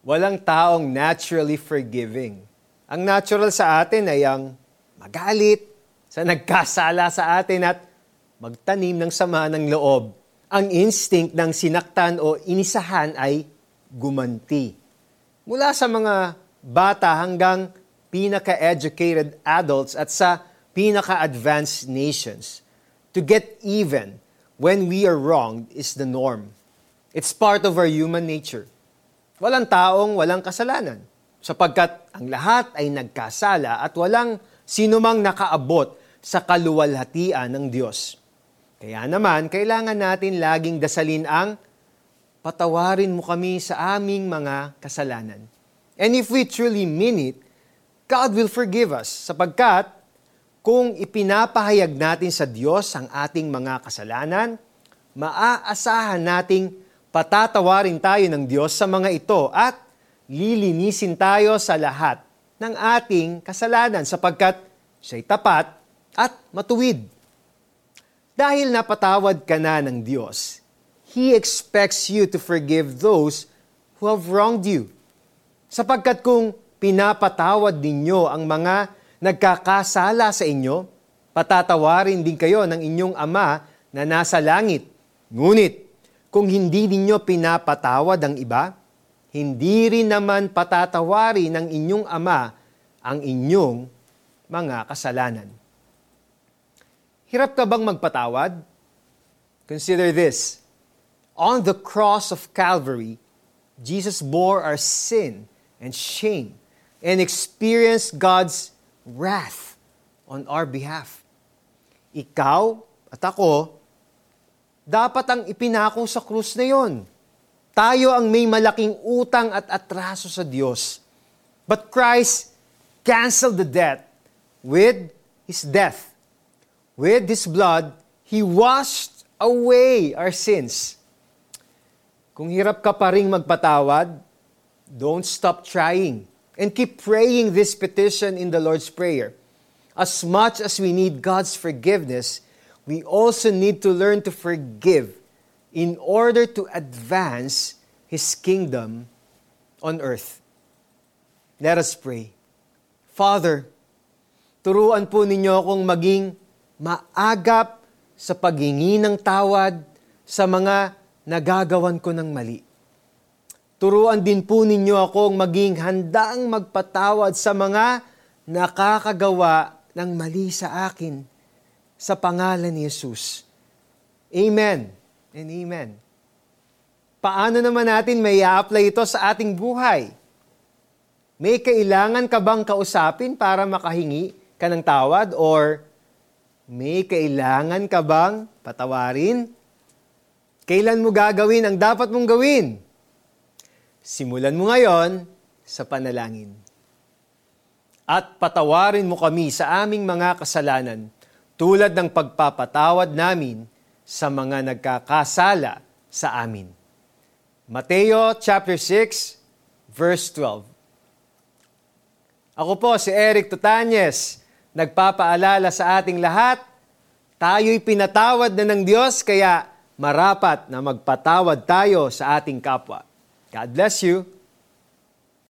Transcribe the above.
Walang taong naturally forgiving. Ang natural sa atin ay ang magalit sa nagkasala sa atin at magtanim ng sama ng loob. Ang instinct ng sinaktan o inisahan ay gumanti. Mula sa mga bata hanggang pinaka-educated adults at sa pinaka-advanced nations. To get even when we are wronged is the norm. It's part of our human nature. Walang taong walang kasalanan, sapagkat ang lahat ay nagkasala at walang sinumang nakaabot sa kaluwalhatian ng Diyos. Kaya naman, kailangan natin laging dasalin ang patawarin mo kami sa aming mga kasalanan. And if we truly mean it, God will forgive us sapagkat kung ipinapahayag natin sa Diyos ang ating mga kasalanan, maaasahan nating patatawarin tayo ng Diyos sa mga ito at lilinisin tayo sa lahat ng ating kasalanan sapagkat siya'y tapat at matuwid. Dahil napatawad ka na ng Diyos, He expects you to forgive those who have wronged you. Sapagkat kung pinapatawad ninyo ang mga nagkakasala sa inyo, patatawarin din kayo ng inyong Ama na nasa langit. Ngunit, kung hindi ninyo pinapatawad ang iba, hindi rin naman patatawari ng inyong ama ang inyong mga kasalanan. Hirap ka bang magpatawad? Consider this. On the cross of Calvary, Jesus bore our sin and shame and experienced God's wrath on our behalf. Ikaw at ako dapat ang ipinako sa krus na yon. Tayo ang may malaking utang at atraso sa Diyos. But Christ canceled the debt with His death. With His blood, He washed away our sins. Kung hirap ka pa rin magpatawad, don't stop trying and keep praying this petition in the Lord's Prayer. As much as we need God's forgiveness, we also need to learn to forgive in order to advance His kingdom on earth. Let us pray. Father, turuan po ninyo akong maging maagap sa paghingi ng tawad sa mga nagagawan ko ng mali. Turuan din po ninyo akong maging handaang magpatawad sa mga nakakagawa ng mali sa akin sa pangalan ni Jesus. Amen and amen. Paano naman natin may apply ito sa ating buhay? May kailangan ka bang kausapin para makahingi ka ng tawad or may kailangan ka bang patawarin? Kailan mo gagawin ang dapat mong gawin? Simulan mo ngayon sa panalangin. At patawarin mo kami sa aming mga kasalanan tulad ng pagpapatawad namin sa mga nagkakasala sa amin. Mateo chapter 6 verse 12. Ako po si Eric Tutanyes, nagpapaalala sa ating lahat, tayo'y pinatawad na ng Diyos kaya marapat na magpatawad tayo sa ating kapwa. God bless you.